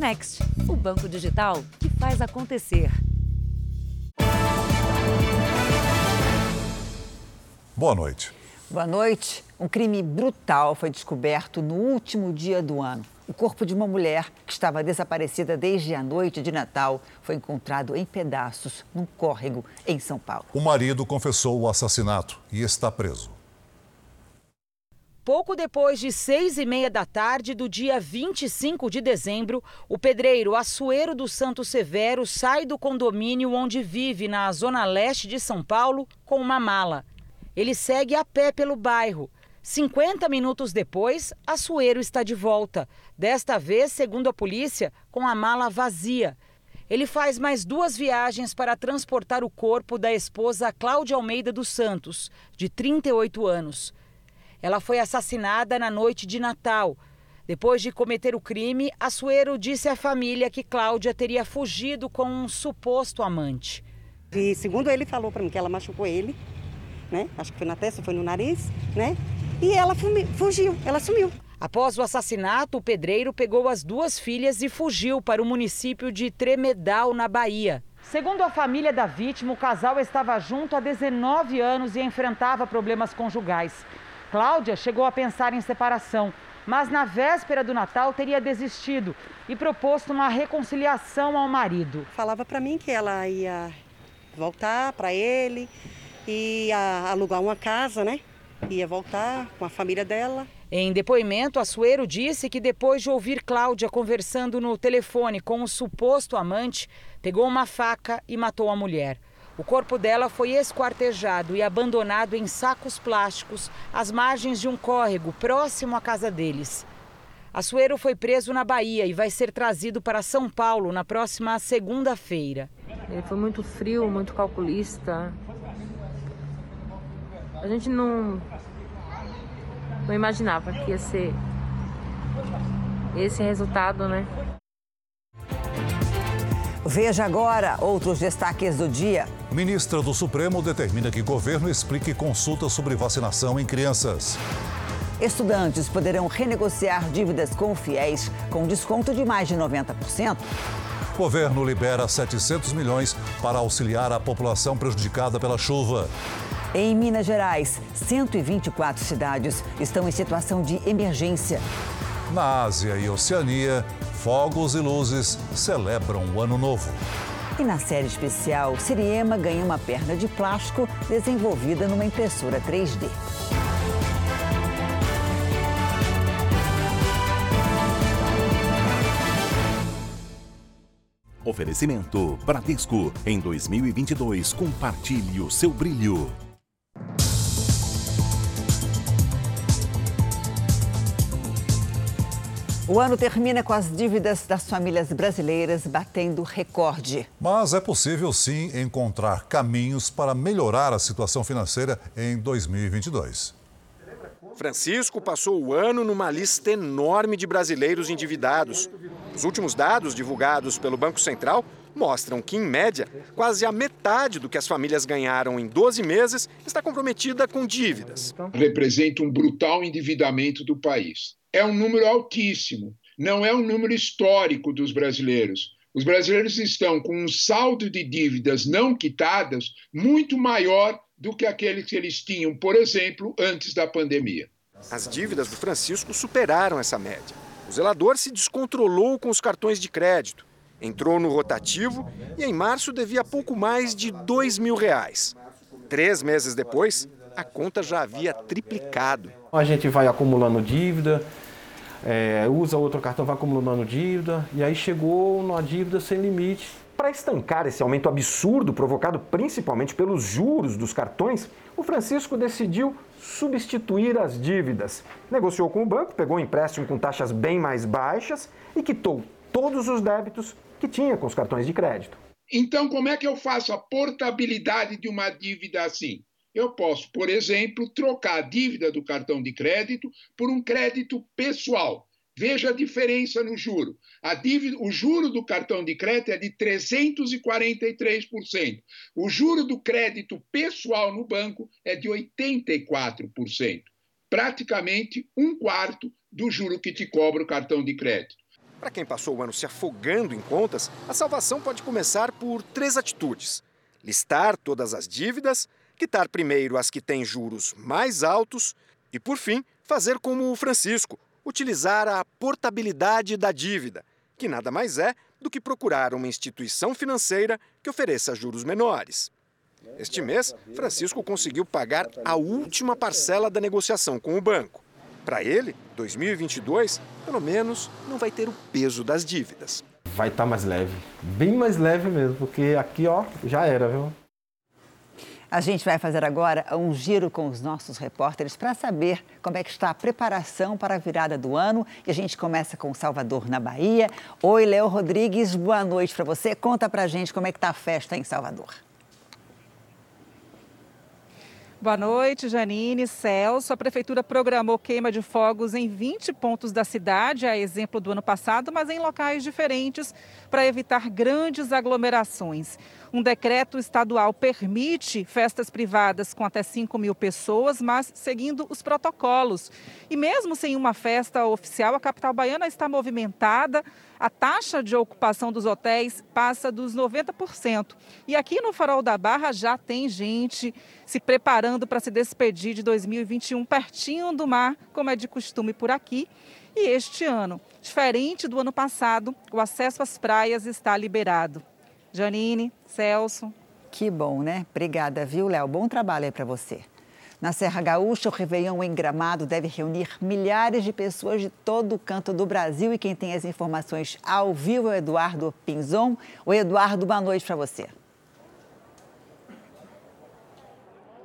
Next, o banco digital que faz acontecer. Boa noite. Boa noite. Um crime brutal foi descoberto no último dia do ano. O corpo de uma mulher que estava desaparecida desde a noite de Natal foi encontrado em pedaços num córrego em São Paulo. O marido confessou o assassinato e está preso. Pouco depois de seis e meia da tarde do dia 25 de dezembro, o pedreiro Assuero do Santo Severo sai do condomínio onde vive na zona leste de São Paulo com uma mala. Ele segue a pé pelo bairro. 50 minutos depois, Assuero está de volta. Desta vez, segundo a polícia, com a mala vazia. Ele faz mais duas viagens para transportar o corpo da esposa Cláudia Almeida dos Santos, de 38 anos. Ela foi assassinada na noite de Natal. Depois de cometer o crime, Assuero disse à família que Cláudia teria fugido com um suposto amante. E segundo ele falou para mim que ela machucou ele, né? Acho que foi na testa, foi no nariz, né? E ela fugiu, ela sumiu. Após o assassinato, o pedreiro pegou as duas filhas e fugiu para o município de Tremedal, na Bahia. Segundo a família da vítima, o casal estava junto há 19 anos e enfrentava problemas conjugais. Cláudia chegou a pensar em separação, mas na véspera do Natal teria desistido e proposto uma reconciliação ao marido. Falava para mim que ela ia voltar para ele, ia alugar uma casa, né? Ia voltar com a família dela. Em depoimento, Açoeiro disse que depois de ouvir Cláudia conversando no telefone com o suposto amante, pegou uma faca e matou a mulher. O corpo dela foi esquartejado e abandonado em sacos plásticos às margens de um córrego próximo à casa deles. Açoeiro foi preso na Bahia e vai ser trazido para São Paulo na próxima segunda-feira. Ele foi muito frio, muito calculista. A gente não, não imaginava que ia ser esse resultado, né? Veja agora outros destaques do dia. Ministra do Supremo determina que governo explique consulta sobre vacinação em crianças. Estudantes poderão renegociar dívidas com fiéis com desconto de mais de 90%. Governo libera 700 milhões para auxiliar a população prejudicada pela chuva. Em Minas Gerais, 124 cidades estão em situação de emergência. Na Ásia e Oceania, fogos e luzes celebram o Ano Novo. E na série especial, Siriema ganha uma perna de plástico desenvolvida numa impressora 3D. Oferecimento Bradesco. Em 2022, compartilhe o seu brilho. O ano termina com as dívidas das famílias brasileiras batendo recorde. Mas é possível sim encontrar caminhos para melhorar a situação financeira em 2022. Francisco passou o ano numa lista enorme de brasileiros endividados. Os últimos dados divulgados pelo Banco Central mostram que, em média, quase a metade do que as famílias ganharam em 12 meses está comprometida com dívidas. Representa um brutal endividamento do país é um número altíssimo, não é um número histórico dos brasileiros. Os brasileiros estão com um saldo de dívidas não quitadas muito maior do que aquele que eles tinham, por exemplo, antes da pandemia. As dívidas do Francisco superaram essa média. O zelador se descontrolou com os cartões de crédito, entrou no rotativo e em março devia pouco mais de dois mil reais. Três meses depois, a conta já havia triplicado. A gente vai acumulando dívida, é, usa outro cartão, vai acumulando dívida, e aí chegou numa dívida sem limite. Para estancar esse aumento absurdo provocado principalmente pelos juros dos cartões, o Francisco decidiu substituir as dívidas. Negociou com o banco, pegou um empréstimo com taxas bem mais baixas e quitou todos os débitos que tinha com os cartões de crédito. Então, como é que eu faço a portabilidade de uma dívida assim? Eu posso, por exemplo, trocar a dívida do cartão de crédito por um crédito pessoal. Veja a diferença no juro. Dívida, o juro do cartão de crédito é de 343%. O juro do crédito pessoal no banco é de 84%. Praticamente um quarto do juro que te cobra o cartão de crédito. Para quem passou o ano se afogando em contas, a salvação pode começar por três atitudes: listar todas as dívidas, quitar primeiro as que têm juros mais altos e, por fim, fazer como o Francisco, utilizar a portabilidade da dívida, que nada mais é do que procurar uma instituição financeira que ofereça juros menores. Este mês, Francisco conseguiu pagar a última parcela da negociação com o banco. Para ele, 2022, pelo menos, não vai ter o peso das dívidas. Vai estar tá mais leve, bem mais leve mesmo, porque aqui, ó, já era, viu? A gente vai fazer agora um giro com os nossos repórteres para saber como é que está a preparação para a virada do ano. E a gente começa com Salvador, na Bahia. Oi, Léo Rodrigues, boa noite para você. Conta para a gente como é que está a festa em Salvador. Boa noite, Janine, Celso. A Prefeitura programou queima de fogos em 20 pontos da cidade, a exemplo do ano passado, mas em locais diferentes, para evitar grandes aglomerações. Um decreto estadual permite festas privadas com até 5 mil pessoas, mas seguindo os protocolos. E mesmo sem uma festa oficial, a capital baiana está movimentada. A taxa de ocupação dos hotéis passa dos 90%. E aqui no Farol da Barra já tem gente se preparando para se despedir de 2021 pertinho do mar, como é de costume por aqui. E este ano, diferente do ano passado, o acesso às praias está liberado. Janine, Celso. Que bom, né? Obrigada, viu, Léo? Bom trabalho aí para você. Na Serra Gaúcha, o Réveillon em Gramado deve reunir milhares de pessoas de todo o canto do Brasil. E quem tem as informações ao vivo é o Eduardo Pinzon. O Eduardo, boa noite para você.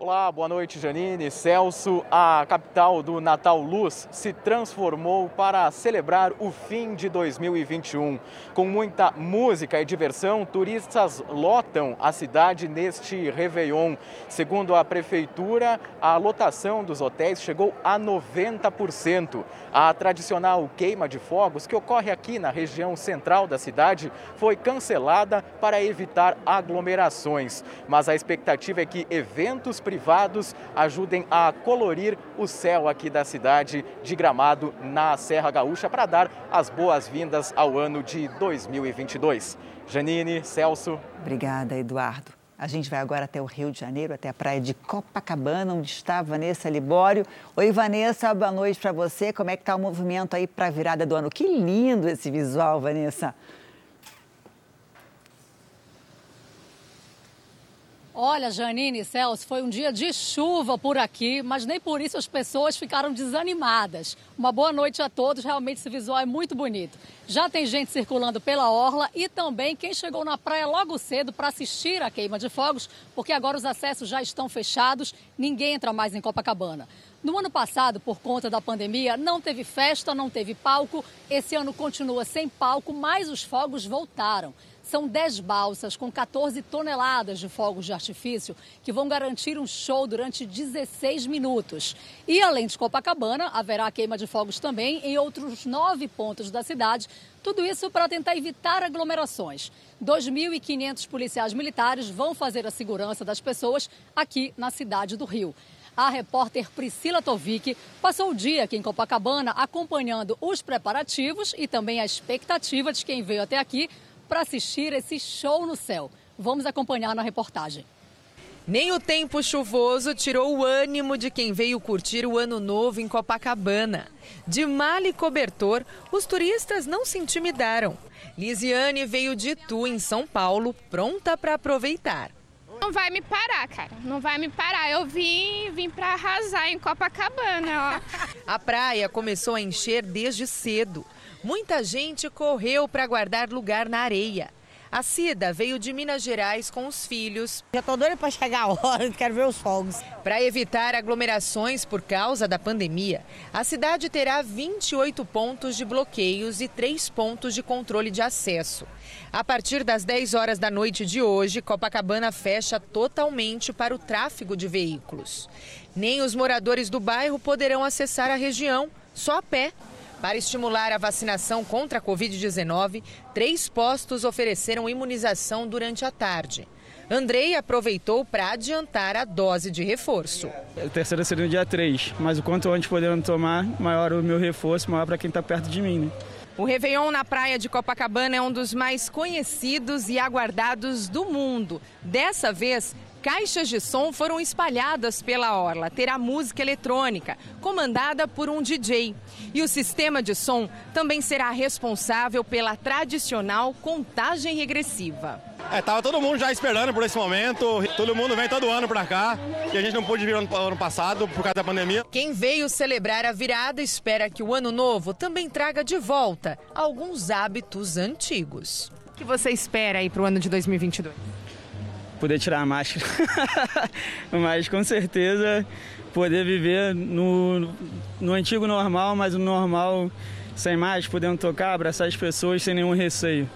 Olá, boa noite Janine, Celso. A capital do Natal Luz se transformou para celebrar o fim de 2021. Com muita música e diversão, turistas lotam a cidade neste Réveillon. Segundo a prefeitura, a lotação dos hotéis chegou a 90%. A tradicional queima de fogos, que ocorre aqui na região central da cidade, foi cancelada para evitar aglomerações. Mas a expectativa é que eventos privados ajudem a colorir o céu aqui da cidade de Gramado, na Serra Gaúcha, para dar as boas-vindas ao ano de 2022. Janine, Celso. Obrigada, Eduardo. A gente vai agora até o Rio de Janeiro, até a praia de Copacabana, onde está Vanessa Libório. Oi, Vanessa, boa noite para você. Como é que está o movimento aí para a virada do ano? Que lindo esse visual, Vanessa. Olha, Janine e Celso, foi um dia de chuva por aqui, mas nem por isso as pessoas ficaram desanimadas. Uma boa noite a todos, realmente esse visual é muito bonito. Já tem gente circulando pela orla e também quem chegou na praia logo cedo para assistir a queima de fogos, porque agora os acessos já estão fechados, ninguém entra mais em Copacabana. No ano passado, por conta da pandemia, não teve festa, não teve palco. Esse ano continua sem palco, mas os fogos voltaram. São 10 balsas com 14 toneladas de fogos de artifício que vão garantir um show durante 16 minutos. E além de Copacabana, haverá queima de fogos também em outros nove pontos da cidade. Tudo isso para tentar evitar aglomerações. 2.500 policiais militares vão fazer a segurança das pessoas aqui na cidade do Rio. A repórter Priscila Tovic passou o dia aqui em Copacabana acompanhando os preparativos e também a expectativa de quem veio até aqui para assistir esse show no céu. Vamos acompanhar na reportagem. Nem o tempo chuvoso tirou o ânimo de quem veio curtir o ano novo em Copacabana. De mala e cobertor, os turistas não se intimidaram. Lisiane veio de Tu, em São Paulo, pronta para aproveitar. Não vai me parar, cara. Não vai me parar. Eu vim, vim para arrasar em Copacabana, ó. A praia começou a encher desde cedo. Muita gente correu para guardar lugar na areia. A Cida veio de Minas Gerais com os filhos. Já estou doida para chegar a hora, quero ver os fogos. Para evitar aglomerações por causa da pandemia, a cidade terá 28 pontos de bloqueios e 3 pontos de controle de acesso. A partir das 10 horas da noite de hoje, Copacabana fecha totalmente para o tráfego de veículos. Nem os moradores do bairro poderão acessar a região, só a pé. Para estimular a vacinação contra a Covid-19, três postos ofereceram imunização durante a tarde. Andrei aproveitou para adiantar a dose de reforço. A terceira seria no dia 3, mas o quanto antes podendo tomar, maior o meu reforço, maior para quem está perto de mim. Né? O Réveillon na praia de Copacabana é um dos mais conhecidos e aguardados do mundo. Dessa vez, caixas de som foram espalhadas pela orla. Terá música eletrônica, comandada por um DJ. E o sistema de som também será responsável pela tradicional contagem regressiva. É, tava todo mundo já esperando por esse momento. Todo mundo vem todo ano para cá. E a gente não pôde vir ano, ano passado por causa da pandemia. Quem veio celebrar a virada espera que o ano novo também traga de volta alguns hábitos antigos. O que você espera aí para o ano de 2022? Poder tirar a máscara. mas com certeza poder viver no, no antigo normal, mas no normal sem mais, podendo tocar, abraçar as pessoas sem nenhum receio.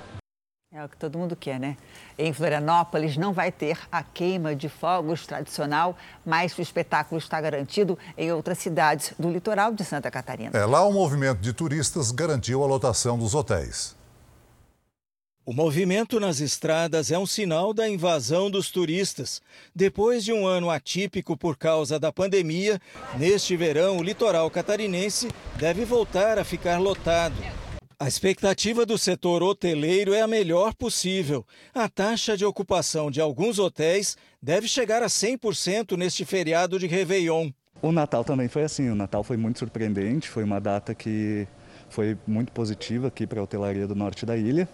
É o que todo mundo quer, né? Em Florianópolis não vai ter a queima de fogos tradicional, mas o espetáculo está garantido em outras cidades do litoral de Santa Catarina. É, lá o movimento de turistas garantiu a lotação dos hotéis. O movimento nas estradas é um sinal da invasão dos turistas. Depois de um ano atípico por causa da pandemia, neste verão o litoral catarinense deve voltar a ficar lotado. A expectativa do setor hoteleiro é a melhor possível. A taxa de ocupação de alguns hotéis deve chegar a 100% neste feriado de Réveillon. O Natal também foi assim. O Natal foi muito surpreendente. Foi uma data que foi muito positiva aqui para a hotelaria do norte da ilha.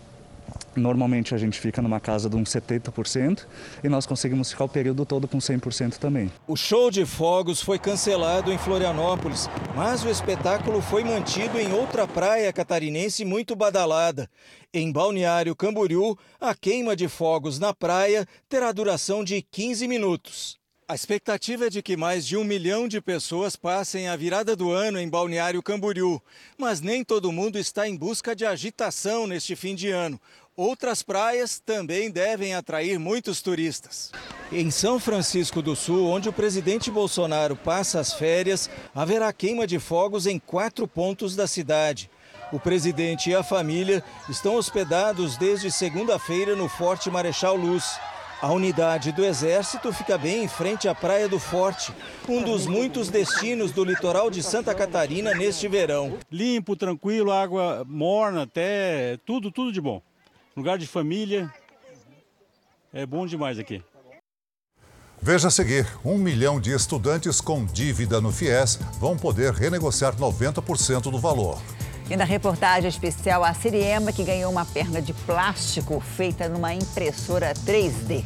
Normalmente a gente fica numa casa de uns 70% e nós conseguimos ficar o período todo com 100% também. O show de fogos foi cancelado em Florianópolis, mas o espetáculo foi mantido em outra praia catarinense muito badalada. Em Balneário Camboriú, a queima de fogos na praia terá duração de 15 minutos. A expectativa é de que mais de um milhão de pessoas passem a virada do ano em Balneário Camboriú. Mas nem todo mundo está em busca de agitação neste fim de ano. Outras praias também devem atrair muitos turistas. Em São Francisco do Sul, onde o presidente Bolsonaro passa as férias, haverá queima de fogos em quatro pontos da cidade. O presidente e a família estão hospedados desde segunda-feira no Forte Marechal Luz. A unidade do Exército fica bem em frente à Praia do Forte, um dos muitos destinos do litoral de Santa Catarina neste verão. Limpo, tranquilo, água morna, até tudo, tudo de bom. Lugar de família, é bom demais aqui. Veja a seguir: um milhão de estudantes com dívida no FIES vão poder renegociar 90% do valor. E na reportagem especial, a Siriema que ganhou uma perna de plástico feita numa impressora 3D.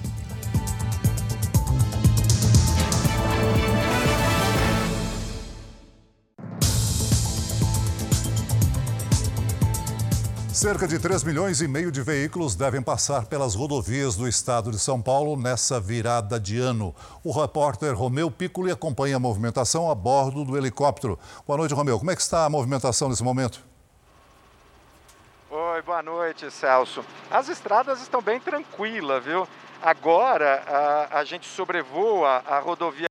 Cerca de 3 milhões e meio de veículos devem passar pelas rodovias do estado de São Paulo nessa virada de ano. O repórter Romeu Piccoli acompanha a movimentação a bordo do helicóptero. Boa noite, Romeu. Como é que está a movimentação nesse momento? Oi, boa noite, Celso. As estradas estão bem tranquilas, viu? Agora a, a gente sobrevoa a rodovia,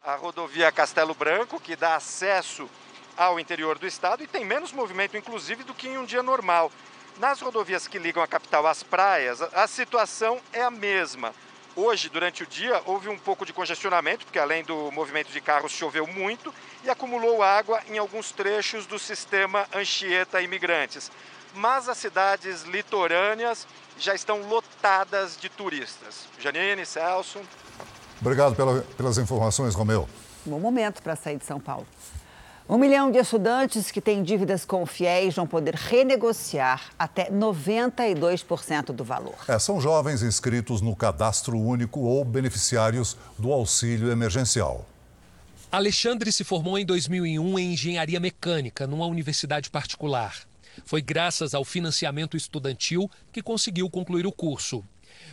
a rodovia Castelo Branco, que dá acesso ao interior do estado e tem menos movimento, inclusive, do que em um dia normal. Nas rodovias que ligam a capital às praias, a situação é a mesma. Hoje, durante o dia, houve um pouco de congestionamento, porque além do movimento de carros, choveu muito e acumulou água em alguns trechos do sistema Anchieta Imigrantes. Mas as cidades litorâneas já estão lotadas de turistas. Janine, Celso. Obrigado pela, pelas informações, Romeu. Bom momento para sair de São Paulo. Um milhão de estudantes que têm dívidas com fiéis vão poder renegociar até 92% do valor. É, são jovens inscritos no cadastro único ou beneficiários do auxílio emergencial. Alexandre se formou em 2001 em engenharia mecânica numa universidade particular. Foi graças ao financiamento estudantil que conseguiu concluir o curso.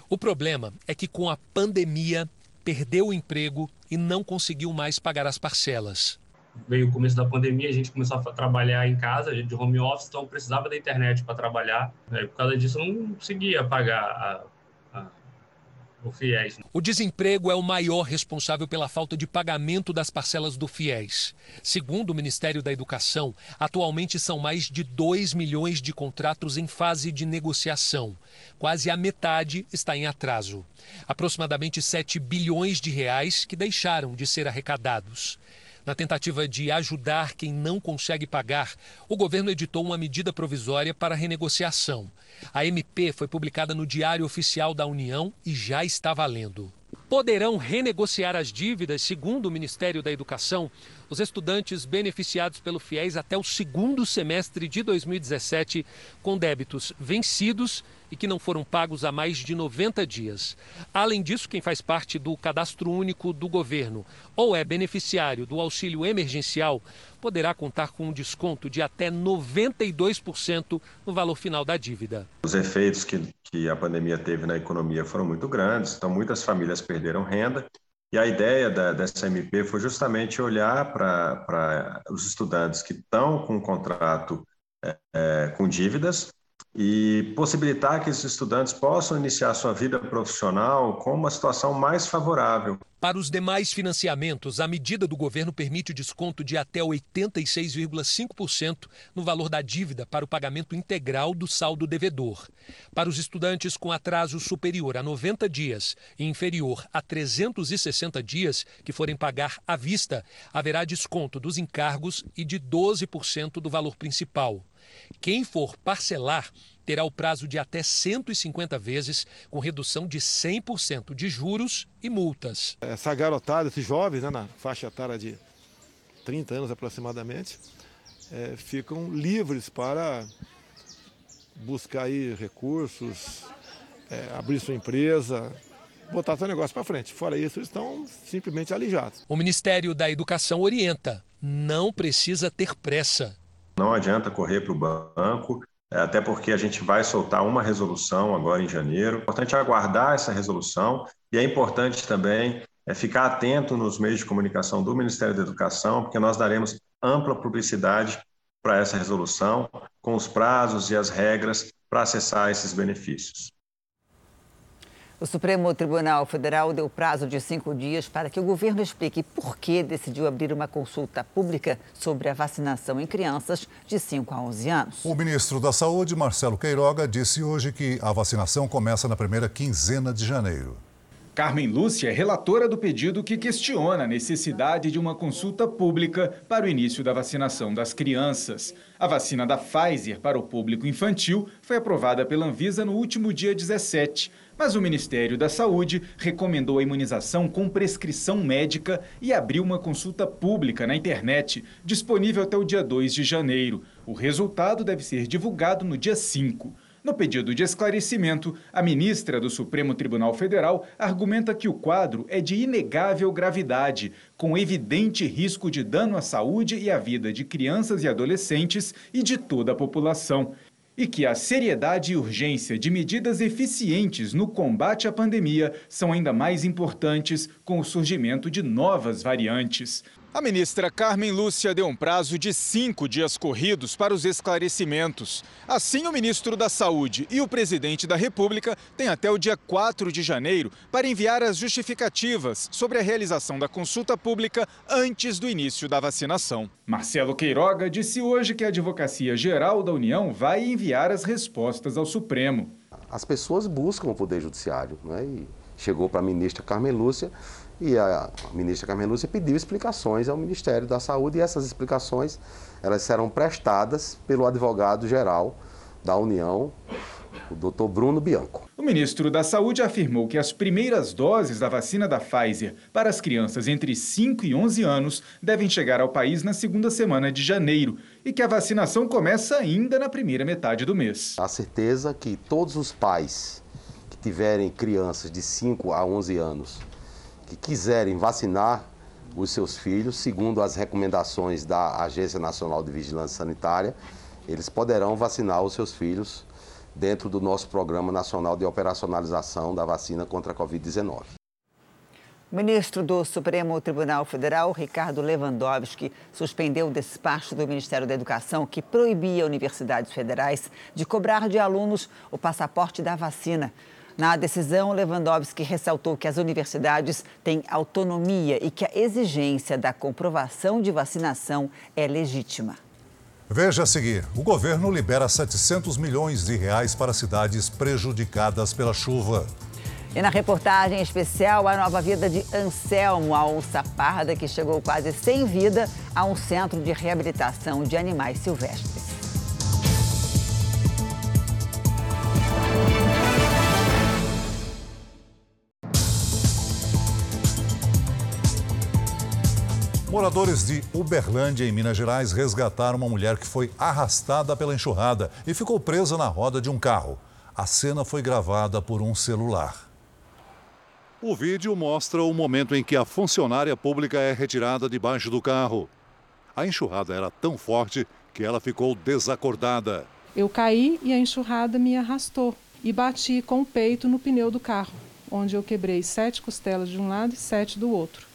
O problema é que com a pandemia perdeu o emprego e não conseguiu mais pagar as parcelas veio o começo da pandemia, a gente começou a trabalhar em casa, de home office, então precisava da internet para trabalhar. Né? Por causa disso, eu não conseguia pagar o FIES. O desemprego é o maior responsável pela falta de pagamento das parcelas do FIES. Segundo o Ministério da Educação, atualmente são mais de 2 milhões de contratos em fase de negociação. Quase a metade está em atraso. Aproximadamente 7 bilhões de reais que deixaram de ser arrecadados. Na tentativa de ajudar quem não consegue pagar, o governo editou uma medida provisória para renegociação. A MP foi publicada no Diário Oficial da União e já está valendo. Poderão renegociar as dívidas, segundo o Ministério da Educação, os estudantes beneficiados pelo FIES até o segundo semestre de 2017, com débitos vencidos e que não foram pagos há mais de 90 dias. Além disso, quem faz parte do cadastro único do governo ou é beneficiário do auxílio emergencial poderá contar com um desconto de até 92% no valor final da dívida. Os efeitos que, que a pandemia teve na economia foram muito grandes, então muitas famílias perderam renda. E a ideia da, dessa MP foi justamente olhar para os estudantes que estão com um contrato é, é, com dívidas e possibilitar que esses estudantes possam iniciar sua vida profissional com uma situação mais favorável. Para os demais financiamentos, a medida do governo permite o desconto de até 86,5% no valor da dívida para o pagamento integral do saldo devedor. Para os estudantes com atraso superior a 90 dias e inferior a 360 dias que forem pagar à vista, haverá desconto dos encargos e de 12% do valor principal. Quem for parcelar terá o prazo de até 150 vezes, com redução de 100% de juros e multas. Essa garotada, esses jovens, né, na faixa etária de 30 anos aproximadamente, é, ficam livres para buscar aí recursos, é, abrir sua empresa, botar seu negócio para frente. Fora isso, eles estão simplesmente alijados. O Ministério da Educação orienta: não precisa ter pressa. Não adianta correr para o banco, é, até porque a gente vai soltar uma resolução agora em janeiro. É importante aguardar essa resolução e é importante também é, ficar atento nos meios de comunicação do Ministério da Educação, porque nós daremos ampla publicidade para essa resolução, com os prazos e as regras para acessar esses benefícios. O Supremo Tribunal Federal deu prazo de cinco dias para que o governo explique por que decidiu abrir uma consulta pública sobre a vacinação em crianças de 5 a 11 anos. O ministro da Saúde, Marcelo Queiroga, disse hoje que a vacinação começa na primeira quinzena de janeiro. Carmen Lúcia é relatora do pedido que questiona a necessidade de uma consulta pública para o início da vacinação das crianças. A vacina da Pfizer para o público infantil foi aprovada pela Anvisa no último dia 17, mas o Ministério da Saúde recomendou a imunização com prescrição médica e abriu uma consulta pública na internet, disponível até o dia 2 de janeiro. O resultado deve ser divulgado no dia 5. No pedido de esclarecimento, a ministra do Supremo Tribunal Federal argumenta que o quadro é de inegável gravidade, com evidente risco de dano à saúde e à vida de crianças e adolescentes e de toda a população. E que a seriedade e urgência de medidas eficientes no combate à pandemia são ainda mais importantes com o surgimento de novas variantes. A ministra Carmen Lúcia deu um prazo de cinco dias corridos para os esclarecimentos. Assim, o ministro da Saúde e o presidente da República têm até o dia 4 de janeiro para enviar as justificativas sobre a realização da consulta pública antes do início da vacinação. Marcelo Queiroga disse hoje que a Advocacia Geral da União vai enviar as respostas ao Supremo. As pessoas buscam o Poder Judiciário, né? E chegou para a ministra Carmen Lúcia e a ministra Carmen Lúcia pediu explicações ao Ministério da Saúde e essas explicações elas serão prestadas pelo advogado-geral da União, o doutor Bruno Bianco. O ministro da Saúde afirmou que as primeiras doses da vacina da Pfizer para as crianças entre 5 e 11 anos devem chegar ao país na segunda semana de janeiro e que a vacinação começa ainda na primeira metade do mês. A certeza que todos os pais tiverem crianças de 5 a 11 anos que quiserem vacinar os seus filhos, segundo as recomendações da Agência Nacional de Vigilância Sanitária, eles poderão vacinar os seus filhos dentro do nosso Programa Nacional de Operacionalização da Vacina contra a Covid-19. O ministro do Supremo Tribunal Federal, Ricardo Lewandowski, suspendeu o despacho do Ministério da Educação que proibia universidades federais de cobrar de alunos o passaporte da vacina. Na decisão, Lewandowski ressaltou que as universidades têm autonomia e que a exigência da comprovação de vacinação é legítima. Veja a seguir: o governo libera 700 milhões de reais para cidades prejudicadas pela chuva. E na reportagem especial, a nova vida de Anselmo, a onça parda que chegou quase sem vida a um centro de reabilitação de animais silvestres. Moradores de Uberlândia, em Minas Gerais, resgataram uma mulher que foi arrastada pela enxurrada e ficou presa na roda de um carro. A cena foi gravada por um celular. O vídeo mostra o momento em que a funcionária pública é retirada debaixo do carro. A enxurrada era tão forte que ela ficou desacordada. Eu caí e a enxurrada me arrastou e bati com o peito no pneu do carro, onde eu quebrei sete costelas de um lado e sete do outro.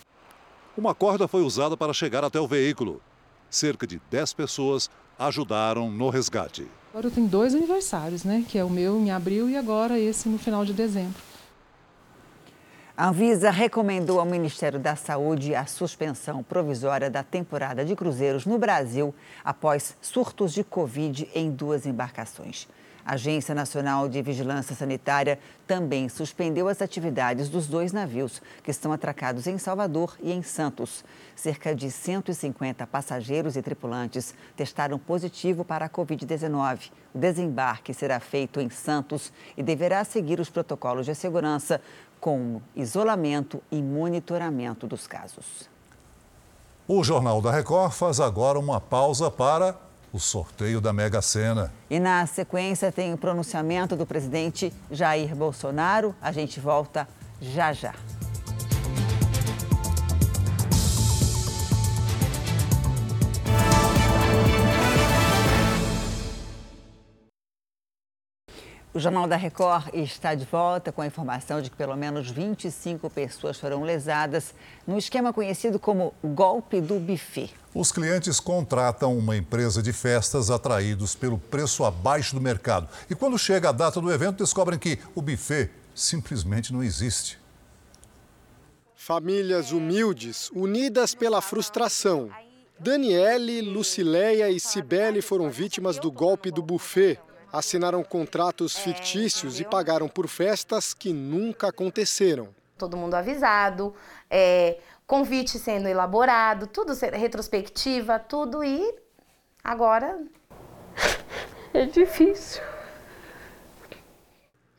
Uma corda foi usada para chegar até o veículo. Cerca de 10 pessoas ajudaram no resgate. Agora eu tenho dois aniversários, né? Que é o meu em abril e agora esse no final de dezembro. A Anvisa recomendou ao Ministério da Saúde a suspensão provisória da temporada de cruzeiros no Brasil após surtos de Covid em duas embarcações. A Agência Nacional de Vigilância Sanitária também suspendeu as atividades dos dois navios, que estão atracados em Salvador e em Santos. Cerca de 150 passageiros e tripulantes testaram positivo para a Covid-19. O desembarque será feito em Santos e deverá seguir os protocolos de segurança, como isolamento e monitoramento dos casos. O Jornal da Record faz agora uma pausa para o sorteio da Mega Sena. E na sequência tem o pronunciamento do presidente Jair Bolsonaro. A gente volta já já. O Jornal da Record está de volta com a informação de que pelo menos 25 pessoas foram lesadas no esquema conhecido como golpe do buffet. Os clientes contratam uma empresa de festas atraídos pelo preço abaixo do mercado. E quando chega a data do evento, descobrem que o buffet simplesmente não existe. Famílias humildes, unidas pela frustração. Daniele, Lucileia e Cibele foram vítimas do golpe do buffet assinaram contratos fictícios e pagaram por festas que nunca aconteceram. Todo mundo avisado, é, convite sendo elaborado, tudo retrospectiva, tudo e agora é difícil.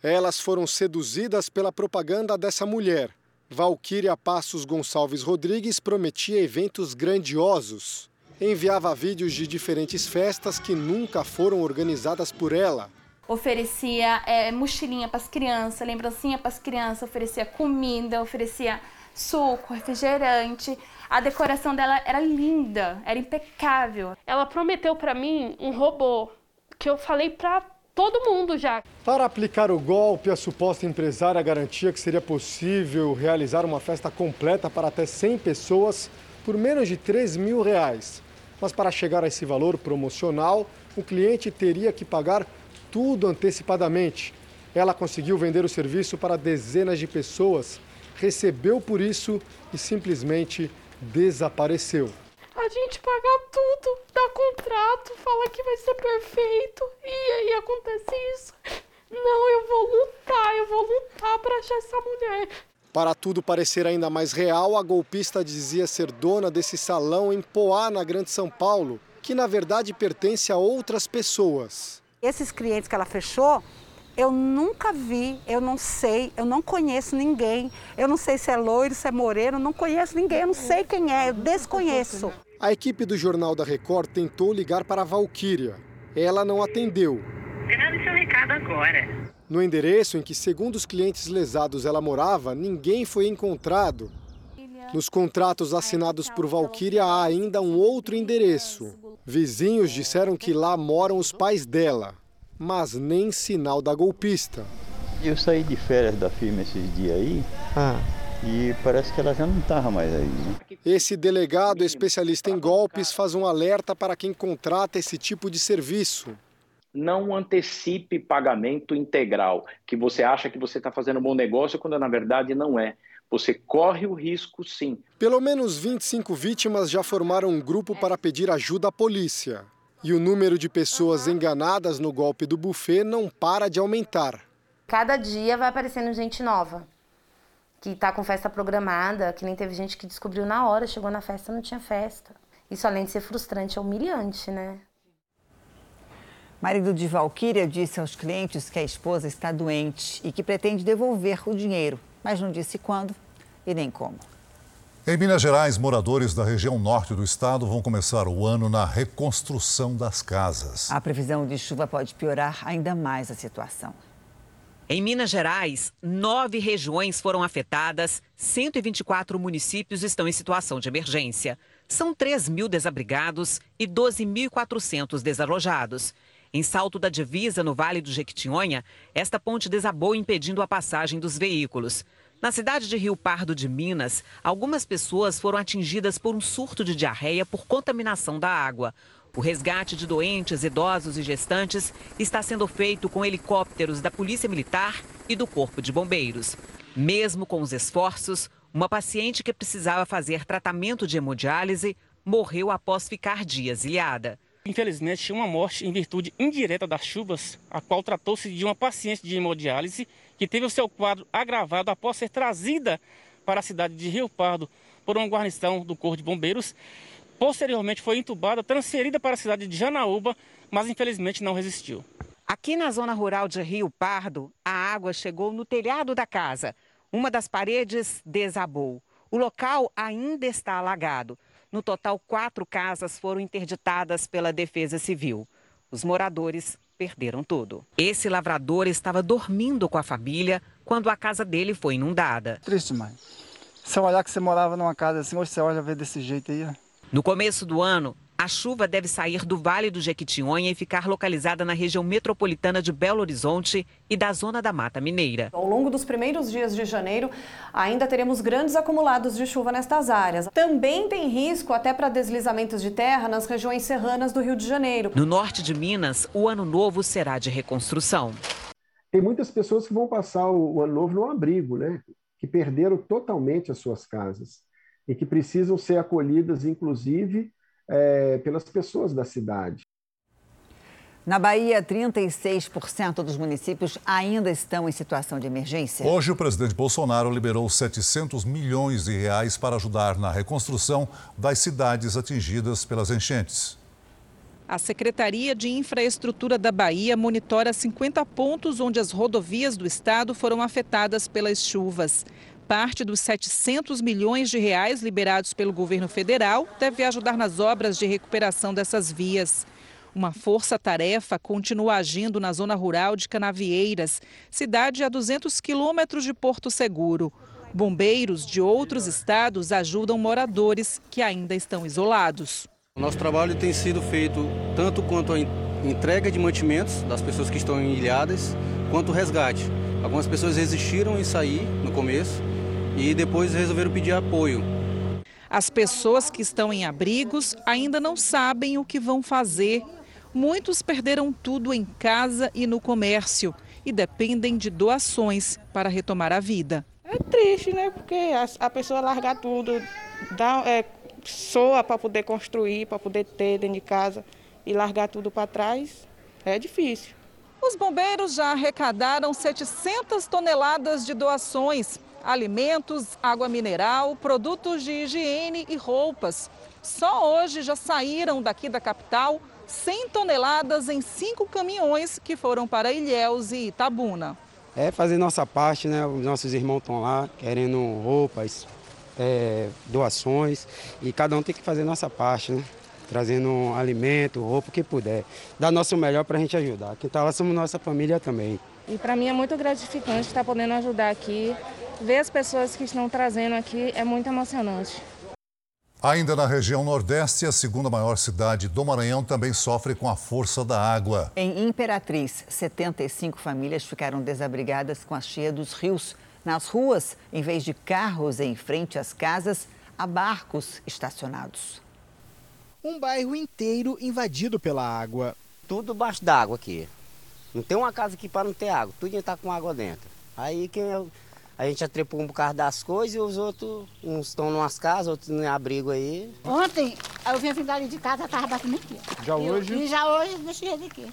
Elas foram seduzidas pela propaganda dessa mulher. Valquíria Passos Gonçalves Rodrigues prometia eventos grandiosos enviava vídeos de diferentes festas que nunca foram organizadas por ela. Oferecia é, mochilinha para as crianças, lembrancinha para as crianças, oferecia comida, oferecia suco, refrigerante. A decoração dela era linda, era impecável. Ela prometeu para mim um robô que eu falei para todo mundo já. Para aplicar o golpe, a suposta empresária garantia que seria possível realizar uma festa completa para até 100 pessoas por menos de 3 mil reais. Mas para chegar a esse valor promocional, o cliente teria que pagar tudo antecipadamente. Ela conseguiu vender o serviço para dezenas de pessoas, recebeu por isso e simplesmente desapareceu. A gente paga tudo, dá contrato, fala que vai ser perfeito e aí acontece isso. Não, eu vou lutar, eu vou lutar para achar essa mulher. Para tudo parecer ainda mais real, a golpista dizia ser dona desse salão em Poá, na Grande São Paulo, que na verdade pertence a outras pessoas. Esses clientes que ela fechou, eu nunca vi, eu não sei, eu não conheço ninguém. Eu não sei se é loiro, se é moreno, não conheço ninguém, eu não sei quem é, eu desconheço. A equipe do Jornal da Record tentou ligar para a Valquíria. Ela não atendeu. Grave seu recado agora. No endereço em que, segundo os clientes lesados, ela morava, ninguém foi encontrado. Nos contratos assinados por Valquíria há ainda um outro endereço. Vizinhos disseram que lá moram os pais dela, mas nem sinal da golpista. Eu saí de férias da firma esses dias aí. Ah. E parece que ela já não estava mais aí. Né? Esse delegado especialista em golpes faz um alerta para quem contrata esse tipo de serviço não antecipe pagamento integral, que você acha que você está fazendo um bom negócio quando na verdade não é. Você corre o risco sim. Pelo menos 25 vítimas já formaram um grupo para pedir ajuda à polícia. E o número de pessoas enganadas no golpe do buffet não para de aumentar. Cada dia vai aparecendo gente nova. que tá com festa programada, que nem teve gente que descobriu na hora, chegou na festa não tinha festa. Isso além de ser frustrante, é humilhante, né? Marido de Valquíria disse aos clientes que a esposa está doente e que pretende devolver o dinheiro, mas não disse quando e nem como. Em Minas Gerais, moradores da região norte do estado vão começar o ano na reconstrução das casas. A previsão de chuva pode piorar ainda mais a situação. Em Minas Gerais, nove regiões foram afetadas, 124 municípios estão em situação de emergência. São 3 mil desabrigados e 12.400 desalojados. Em Salto da Divisa, no Vale do Jequitinhonha, esta ponte desabou impedindo a passagem dos veículos. Na cidade de Rio Pardo de Minas, algumas pessoas foram atingidas por um surto de diarreia por contaminação da água. O resgate de doentes, idosos e gestantes está sendo feito com helicópteros da Polícia Militar e do Corpo de Bombeiros. Mesmo com os esforços, uma paciente que precisava fazer tratamento de hemodiálise morreu após ficar dias ilhada. Infelizmente, uma morte em virtude indireta das chuvas, a qual tratou-se de uma paciente de hemodiálise que teve o seu quadro agravado após ser trazida para a cidade de Rio Pardo por uma guarnição do Corpo de Bombeiros. Posteriormente foi entubada, transferida para a cidade de Janaúba, mas infelizmente não resistiu. Aqui na zona rural de Rio Pardo, a água chegou no telhado da casa. Uma das paredes desabou. O local ainda está alagado. No total, quatro casas foram interditadas pela Defesa Civil. Os moradores perderam tudo. Esse lavrador estava dormindo com a família quando a casa dele foi inundada. Triste, mãe. Se olhar que você morava numa casa assim, hoje você olha ver desse jeito aí. No começo do ano, a chuva deve sair do Vale do Jequitinhonha e ficar localizada na região metropolitana de Belo Horizonte e da zona da Mata Mineira. Ao longo dos primeiros dias de janeiro, ainda teremos grandes acumulados de chuva nestas áreas. Também tem risco até para deslizamentos de terra nas regiões serranas do Rio de Janeiro. No norte de Minas, o ano novo será de reconstrução. Tem muitas pessoas que vão passar o ano novo no abrigo, né? Que perderam totalmente as suas casas e que precisam ser acolhidas, inclusive é, pelas pessoas da cidade. Na Bahia, 36% dos municípios ainda estão em situação de emergência. Hoje, o presidente Bolsonaro liberou 700 milhões de reais para ajudar na reconstrução das cidades atingidas pelas enchentes. A Secretaria de Infraestrutura da Bahia monitora 50 pontos onde as rodovias do estado foram afetadas pelas chuvas. Parte dos 700 milhões de reais liberados pelo governo federal deve ajudar nas obras de recuperação dessas vias. Uma força-tarefa continua agindo na zona rural de Canavieiras, cidade a 200 quilômetros de Porto Seguro. Bombeiros de outros estados ajudam moradores que ainda estão isolados. Nosso trabalho tem sido feito tanto quanto a entrega de mantimentos das pessoas que estão ilhadas, quanto o resgate. Algumas pessoas resistiram em sair no começo, e depois resolveram pedir apoio. As pessoas que estão em abrigos ainda não sabem o que vão fazer. Muitos perderam tudo em casa e no comércio e dependem de doações para retomar a vida. É triste, né? Porque a, a pessoa largar tudo, dá, é, soa para poder construir, para poder ter dentro de casa e largar tudo para trás, é difícil. Os bombeiros já arrecadaram 700 toneladas de doações alimentos, água mineral, produtos de higiene e roupas. Só hoje já saíram daqui da capital 100 toneladas em cinco caminhões que foram para Ilhéus e Itabuna. É fazer nossa parte, né? Os nossos irmãos estão lá querendo roupas, é, doações e cada um tem que fazer nossa parte, né? Trazendo alimento, roupa, o que puder. Dar nosso melhor para a gente ajudar. Quem está lá somos nossa família também. E para mim é muito gratificante estar podendo ajudar aqui ver as pessoas que estão trazendo aqui é muito emocionante. Ainda na região Nordeste, a segunda maior cidade do Maranhão também sofre com a força da água. Em Imperatriz, 75 famílias ficaram desabrigadas com a cheia dos rios. Nas ruas, em vez de carros em frente às casas, há barcos estacionados. Um bairro inteiro invadido pela água. Tudo baixo d'água aqui. Não tem uma casa aqui para não ter água. Tudo está com água dentro. Aí quem é a gente atrepou um bocado das coisas e os outros, uns estão numas casas, outros em abrigo aí. Ontem eu vinha vindo ali de casa, estava batendo aqui. Já e hoje? E já hoje deixei ele aqui.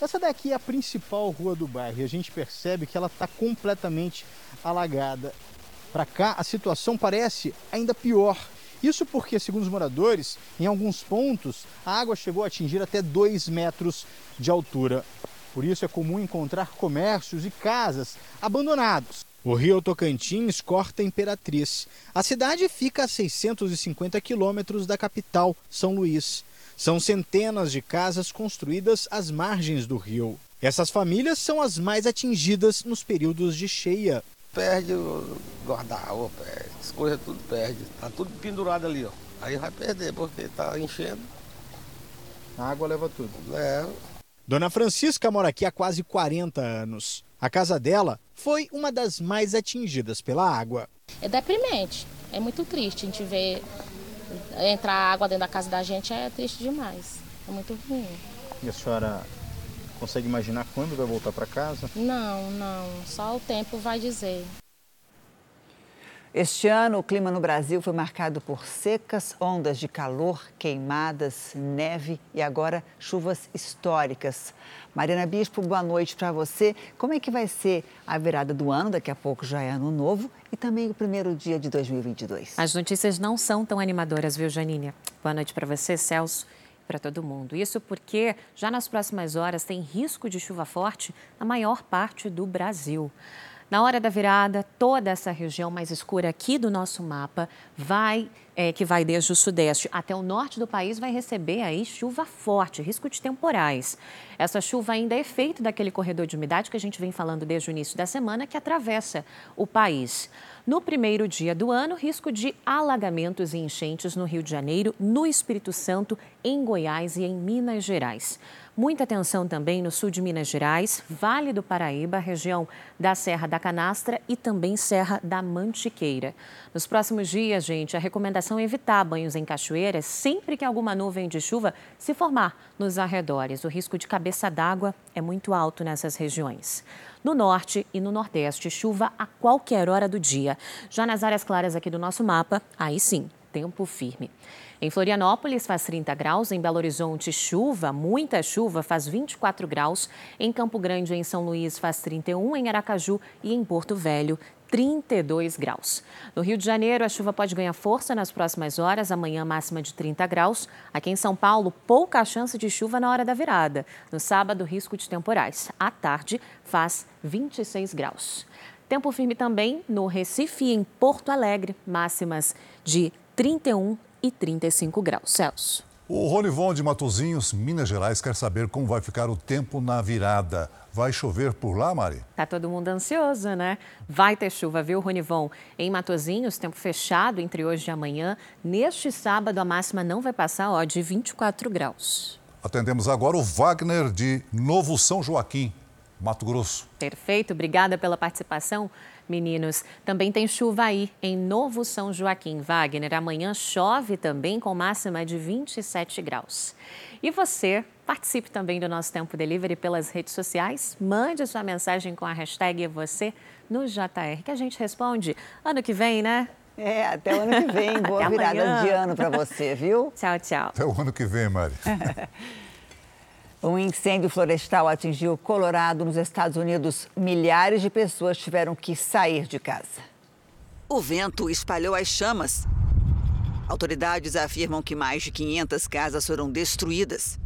Essa daqui é a principal rua do bairro e a gente percebe que ela está completamente alagada. para cá, a situação parece ainda pior. Isso porque, segundo os moradores, em alguns pontos a água chegou a atingir até 2 metros de altura. Por isso é comum encontrar comércios e casas abandonados. O rio Tocantins corta Imperatriz. A cidade fica a 650 quilômetros da capital, São Luís. São centenas de casas construídas às margens do rio. Essas famílias são as mais atingidas nos períodos de cheia. Perde o guarda-roupa, as coisas tudo perde. Tá tudo pendurado ali, ó. Aí vai perder, porque tá enchendo. A água leva tudo. Leva. Dona Francisca mora aqui há quase 40 anos. A casa dela foi uma das mais atingidas pela água. É deprimente, é muito triste a gente ver entrar água dentro da casa da gente, é triste demais, é muito ruim. E a senhora consegue imaginar quando vai voltar para casa? Não, não, só o tempo vai dizer. Este ano, o clima no Brasil foi marcado por secas, ondas de calor, queimadas, neve e agora chuvas históricas. Mariana Bispo, boa noite para você. Como é que vai ser a virada do ano? Daqui a pouco já é ano novo e também o primeiro dia de 2022. As notícias não são tão animadoras, viu, Janine? Boa noite para você, Celso para todo mundo. Isso porque já nas próximas horas tem risco de chuva forte na maior parte do Brasil. Na hora da virada, toda essa região mais escura aqui do nosso mapa vai, é, que vai desde o sudeste até o norte do país, vai receber aí chuva forte, risco de temporais. Essa chuva ainda é efeito daquele corredor de umidade que a gente vem falando desde o início da semana, que atravessa o país. No primeiro dia do ano, risco de alagamentos e enchentes no Rio de Janeiro, no Espírito Santo, em Goiás e em Minas Gerais. Muita atenção também no sul de Minas Gerais, Vale do Paraíba, região da Serra da Canastra e também Serra da Mantiqueira. Nos próximos dias, gente, a recomendação é evitar banhos em cachoeiras sempre que alguma nuvem de chuva se formar nos arredores. O risco de cabeça d'água é muito alto nessas regiões. No norte e no nordeste, chuva a qualquer hora do dia. Já nas áreas claras aqui do nosso mapa, aí sim, tempo firme. Em Florianópolis faz 30 graus, em Belo Horizonte chuva, muita chuva, faz 24 graus. Em Campo Grande, em São Luís, faz 31, em Aracaju e em Porto Velho, 32 graus. No Rio de Janeiro, a chuva pode ganhar força nas próximas horas, amanhã máxima de 30 graus. Aqui em São Paulo, pouca chance de chuva na hora da virada. No sábado, risco de temporais. À tarde, faz 26 graus. Tempo firme também no Recife e em Porto Alegre, máximas de 31 e 35 graus Celsius. O Ronivon de Matozinhos, Minas Gerais, quer saber como vai ficar o tempo na virada. Vai chover por lá, Mari? Tá todo mundo ansioso, né? Vai ter chuva, viu, Ronivon? Em Matozinhos, tempo fechado entre hoje e amanhã. Neste sábado, a máxima não vai passar ó, de 24 graus. Atendemos agora o Wagner de Novo São Joaquim, Mato Grosso. Perfeito, obrigada pela participação meninos. Também tem chuva aí em Novo São Joaquim. Wagner, amanhã chove também com máxima de 27 graus. E você, participe também do nosso Tempo Delivery pelas redes sociais. Mande sua mensagem com a hashtag você no JR, que a gente responde ano que vem, né? É, até o ano que vem. Boa virada de ano para você, viu? Tchau, tchau. Até o ano que vem, Mari. Um incêndio florestal atingiu o Colorado, nos Estados Unidos. Milhares de pessoas tiveram que sair de casa. O vento espalhou as chamas. Autoridades afirmam que mais de 500 casas foram destruídas.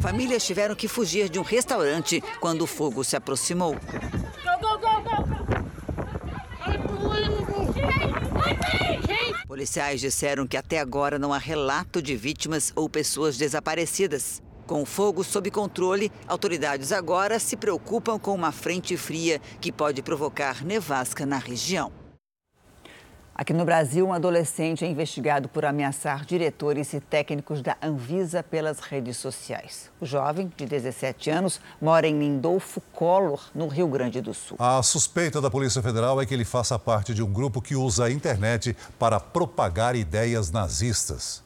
Famílias tiveram que fugir de um restaurante quando o fogo se aproximou. Policiais disseram que até agora não há relato de vítimas ou pessoas desaparecidas. Com o fogo sob controle, autoridades agora se preocupam com uma frente fria que pode provocar nevasca na região. Aqui no Brasil, um adolescente é investigado por ameaçar diretores e técnicos da Anvisa pelas redes sociais. O jovem, de 17 anos, mora em Lindolfo Collor, no Rio Grande do Sul. A suspeita da Polícia Federal é que ele faça parte de um grupo que usa a internet para propagar ideias nazistas.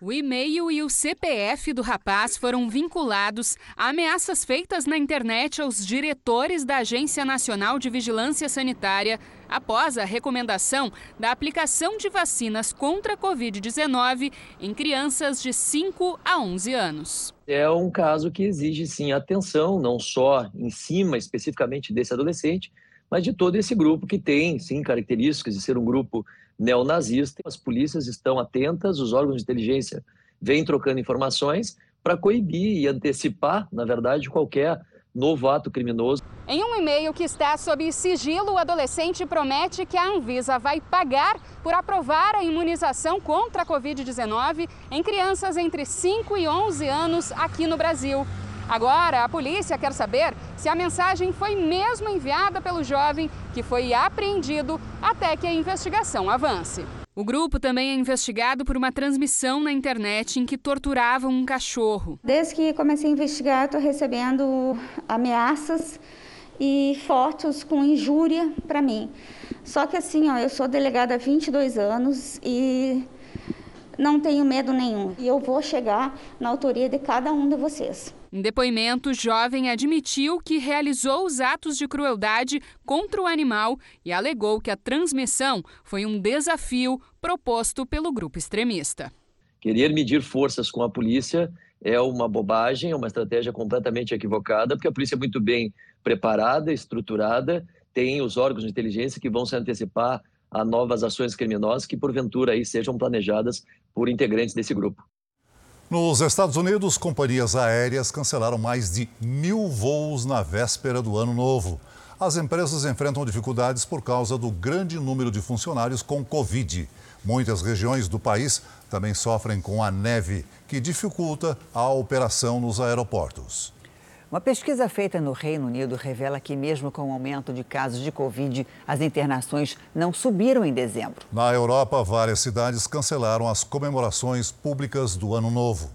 O e-mail e o CPF do rapaz foram vinculados a ameaças feitas na internet aos diretores da Agência Nacional de Vigilância Sanitária após a recomendação da aplicação de vacinas contra a Covid-19 em crianças de 5 a 11 anos. É um caso que exige, sim, atenção, não só em cima especificamente desse adolescente, mas de todo esse grupo que tem, sim, características de ser um grupo neonazista. As polícias estão atentas, os órgãos de inteligência vêm trocando informações para coibir e antecipar, na verdade, qualquer novo ato criminoso. Em um e-mail que está sob sigilo, o adolescente promete que a Anvisa vai pagar por aprovar a imunização contra a Covid-19 em crianças entre 5 e 11 anos aqui no Brasil. Agora, a polícia quer saber se a mensagem foi mesmo enviada pelo jovem que foi apreendido até que a investigação avance. O grupo também é investigado por uma transmissão na internet em que torturavam um cachorro. Desde que comecei a investigar, estou recebendo ameaças e fotos com injúria para mim. Só que assim, ó, eu sou delegada há 22 anos e não tenho medo nenhum. E eu vou chegar na autoria de cada um de vocês. Em depoimento, o jovem admitiu que realizou os atos de crueldade contra o animal e alegou que a transmissão foi um desafio proposto pelo grupo extremista. Querer medir forças com a polícia é uma bobagem, é uma estratégia completamente equivocada, porque a polícia é muito bem preparada, estruturada, tem os órgãos de inteligência que vão se antecipar a novas ações criminosas que porventura aí sejam planejadas por integrantes desse grupo. Nos Estados Unidos, companhias aéreas cancelaram mais de mil voos na véspera do ano novo. As empresas enfrentam dificuldades por causa do grande número de funcionários com Covid. Muitas regiões do país também sofrem com a neve, que dificulta a operação nos aeroportos. Uma pesquisa feita no Reino Unido revela que, mesmo com o aumento de casos de Covid, as internações não subiram em dezembro. Na Europa, várias cidades cancelaram as comemorações públicas do Ano Novo.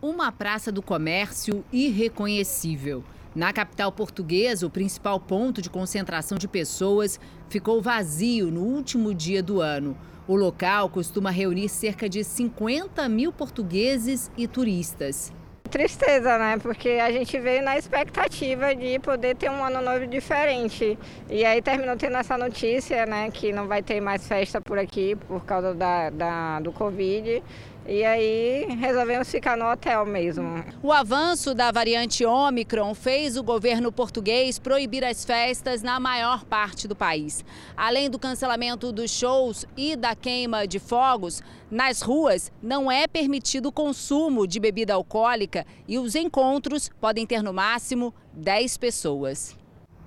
Uma praça do comércio irreconhecível. Na capital portuguesa, o principal ponto de concentração de pessoas ficou vazio no último dia do ano. O local costuma reunir cerca de 50 mil portugueses e turistas. Tristeza, né? Porque a gente veio na expectativa de poder ter um ano novo diferente. E aí terminou tendo essa notícia, né? Que não vai ter mais festa por aqui por causa da, da do Covid. E aí resolvemos ficar no hotel mesmo. O avanço da variante Omicron fez o governo português proibir as festas na maior parte do país. Além do cancelamento dos shows e da queima de fogos, nas ruas não é permitido o consumo de bebida alcoólica e os encontros podem ter no máximo 10 pessoas.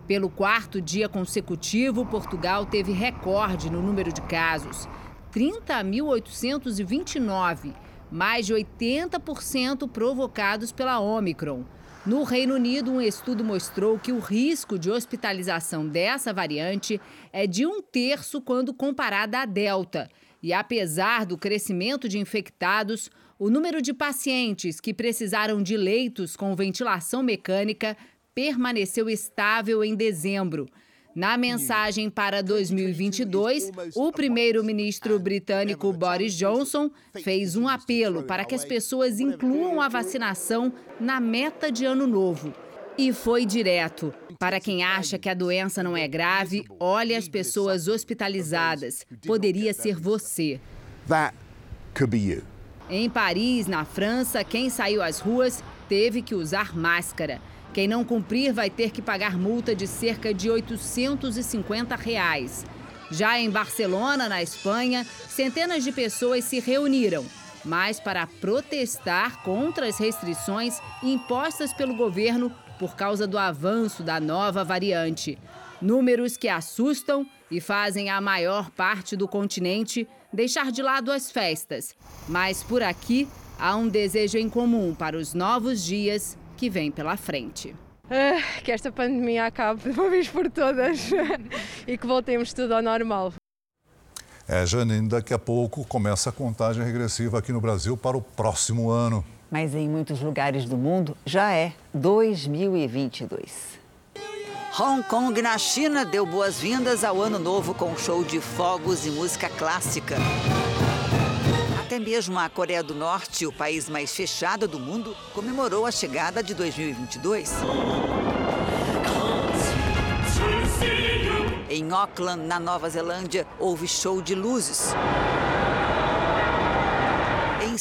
Pelo quarto dia consecutivo, Portugal teve recorde no número de casos. 30.829, mais de 80% provocados pela Omicron. No Reino Unido, um estudo mostrou que o risco de hospitalização dessa variante é de um terço quando comparada à Delta. E apesar do crescimento de infectados, o número de pacientes que precisaram de leitos com ventilação mecânica permaneceu estável em dezembro. Na mensagem para 2022, o primeiro-ministro britânico Boris Johnson fez um apelo para que as pessoas incluam a vacinação na meta de ano novo. E foi direto. Para quem acha que a doença não é grave, olhe as pessoas hospitalizadas. Poderia ser você. That could be you. Em Paris, na França, quem saiu às ruas teve que usar máscara. Quem não cumprir vai ter que pagar multa de cerca de 850 reais. Já em Barcelona, na Espanha, centenas de pessoas se reuniram, mas para protestar contra as restrições impostas pelo governo por causa do avanço da nova variante. Números que assustam e fazem a maior parte do continente deixar de lado as festas. Mas por aqui há um desejo em comum para os novos dias que vem pela frente. Uh, que esta pandemia acabe de uma vez por todas e que voltemos tudo ao normal. É, Janine, daqui a pouco começa a contagem regressiva aqui no Brasil para o próximo ano. Mas em muitos lugares do mundo já é 2022. Hong Kong, na China, deu boas-vindas ao Ano Novo com show de fogos e música clássica. Até mesmo a Coreia do Norte, o país mais fechado do mundo, comemorou a chegada de 2022. Em Auckland, na Nova Zelândia, houve show de luzes.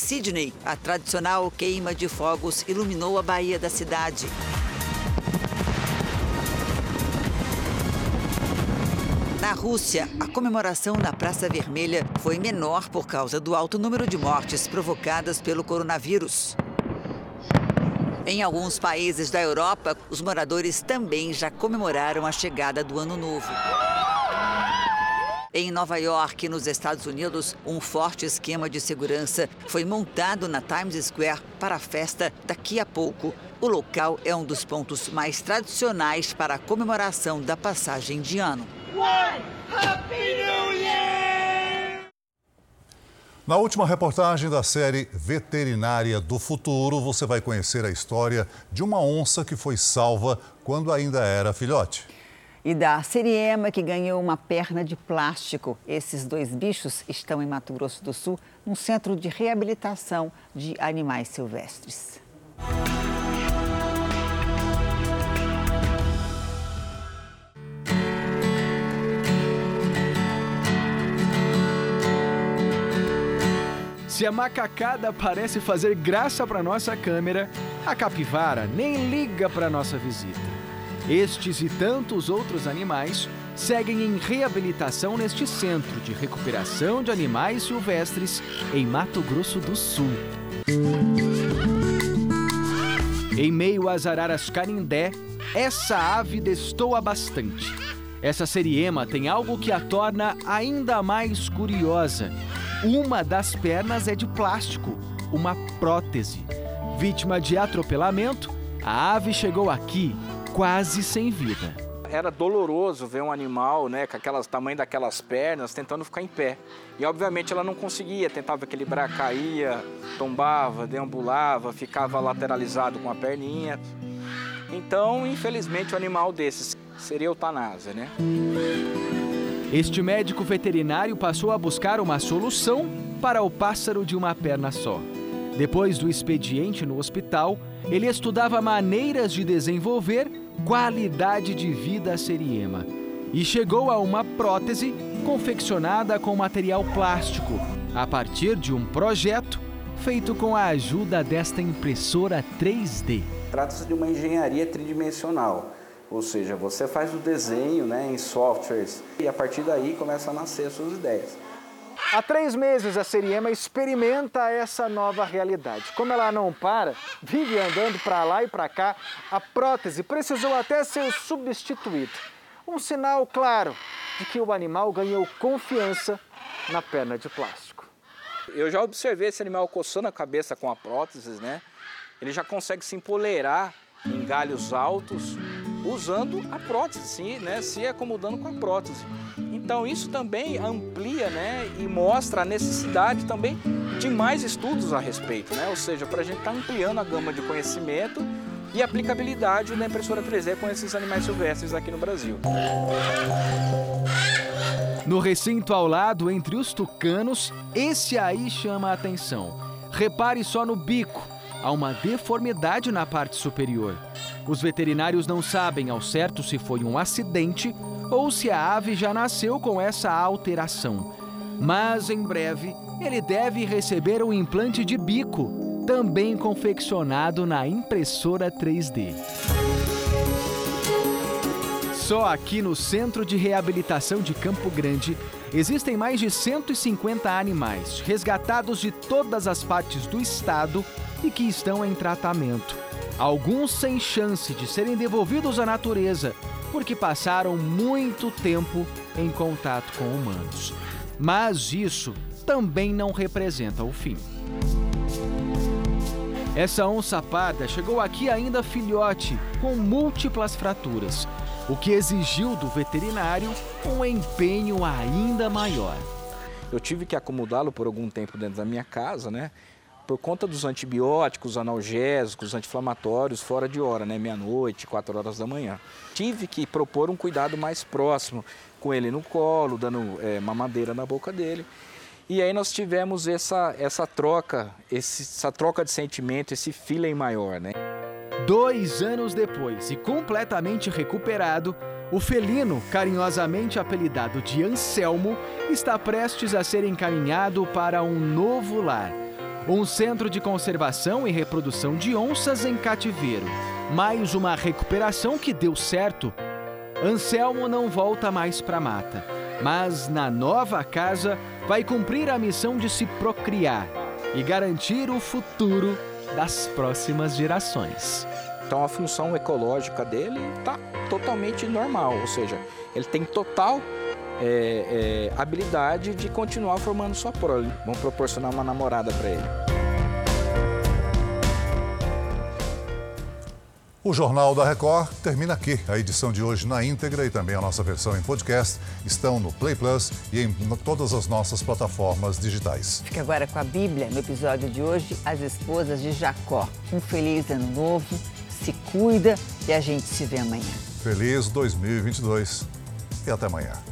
Sydney, a tradicional queima de fogos iluminou a baía da cidade. Na Rússia, a comemoração na Praça Vermelha foi menor por causa do alto número de mortes provocadas pelo coronavírus. Em alguns países da Europa, os moradores também já comemoraram a chegada do Ano Novo. Em Nova York, nos Estados Unidos, um forte esquema de segurança foi montado na Times Square para a festa daqui a pouco. O local é um dos pontos mais tradicionais para a comemoração da passagem de ano. Na última reportagem da série Veterinária do Futuro, você vai conhecer a história de uma onça que foi salva quando ainda era filhote e da Siriema, que ganhou uma perna de plástico. Esses dois bichos estão em Mato Grosso do Sul, num centro de reabilitação de animais silvestres. Se a macacada parece fazer graça para nossa câmera, a capivara nem liga para nossa visita. Estes e tantos outros animais seguem em reabilitação neste centro de recuperação de animais silvestres em Mato Grosso do Sul. Em meio às araras canindé, essa ave destoa bastante. Essa seriema tem algo que a torna ainda mais curiosa. Uma das pernas é de plástico, uma prótese. Vítima de atropelamento, a ave chegou aqui quase sem vida. Era doloroso ver um animal, né, com aquelas tamanho daquelas pernas, tentando ficar em pé. E obviamente ela não conseguia, tentava equilibrar, caía, tombava, deambulava, ficava lateralizado com a perninha. Então, infelizmente, um animal desses seria eutanásia, né? Este médico veterinário passou a buscar uma solução para o pássaro de uma perna só. Depois do expediente no hospital, ele estudava maneiras de desenvolver qualidade de vida a Seriema e chegou a uma prótese confeccionada com material plástico, a partir de um projeto feito com a ajuda desta impressora 3D. Trata-se de uma engenharia tridimensional, ou seja, você faz o desenho né, em softwares e a partir daí começa a nascer as suas ideias. Há três meses a Seriema experimenta essa nova realidade. Como ela não para, vive andando para lá e para cá, a prótese precisou até ser substituída. Um sinal claro de que o animal ganhou confiança na perna de plástico. Eu já observei esse animal coçando a cabeça com a prótese, né? Ele já consegue se empoleirar em galhos altos usando a prótese, sim, né? se acomodando com a prótese. Então isso também amplia né, e mostra a necessidade também de mais estudos a respeito, né? ou seja, para a gente estar tá ampliando a gama de conhecimento e aplicabilidade da impressora 3D com esses animais silvestres aqui no Brasil. No recinto ao lado, entre os tucanos, esse aí chama a atenção. Repare só no bico, há uma deformidade na parte superior. Os veterinários não sabem ao certo se foi um acidente ou se a ave já nasceu com essa alteração. Mas em breve ele deve receber um implante de bico, também confeccionado na impressora 3D. Só aqui no Centro de Reabilitação de Campo Grande existem mais de 150 animais resgatados de todas as partes do estado e que estão em tratamento. Alguns sem chance de serem devolvidos à natureza porque passaram muito tempo em contato com humanos. Mas isso também não representa o fim. Essa onça parda chegou aqui ainda filhote, com múltiplas fraturas, o que exigiu do veterinário um empenho ainda maior. Eu tive que acomodá-lo por algum tempo dentro da minha casa, né? Por conta dos antibióticos, analgésicos, anti-inflamatórios fora de hora, né? Meia-noite, quatro horas da manhã. Tive que propor um cuidado mais próximo, com ele no colo, dando é, mamadeira na boca dele. E aí nós tivemos essa, essa troca, esse, essa troca de sentimento, esse feeling maior, né? Dois anos depois e completamente recuperado, o felino, carinhosamente apelidado de Anselmo, está prestes a ser encaminhado para um novo lar um centro de conservação e reprodução de onças em cativeiro. Mais uma recuperação que deu certo Anselmo não volta mais para a mata, mas na nova casa vai cumprir a missão de se procriar e garantir o futuro das próximas gerações. Então a função ecológica dele está totalmente normal, ou seja, ele tem total é, é, habilidade de continuar formando sua prole. Vamos proporcionar uma namorada para ele. O Jornal da Record termina aqui. A edição de hoje na íntegra e também a nossa versão em podcast estão no Play Plus e em todas as nossas plataformas digitais. Fica agora com a Bíblia no episódio de hoje, As Esposas de Jacó. Um feliz ano novo, se cuida e a gente se vê amanhã. Feliz 2022 e até amanhã.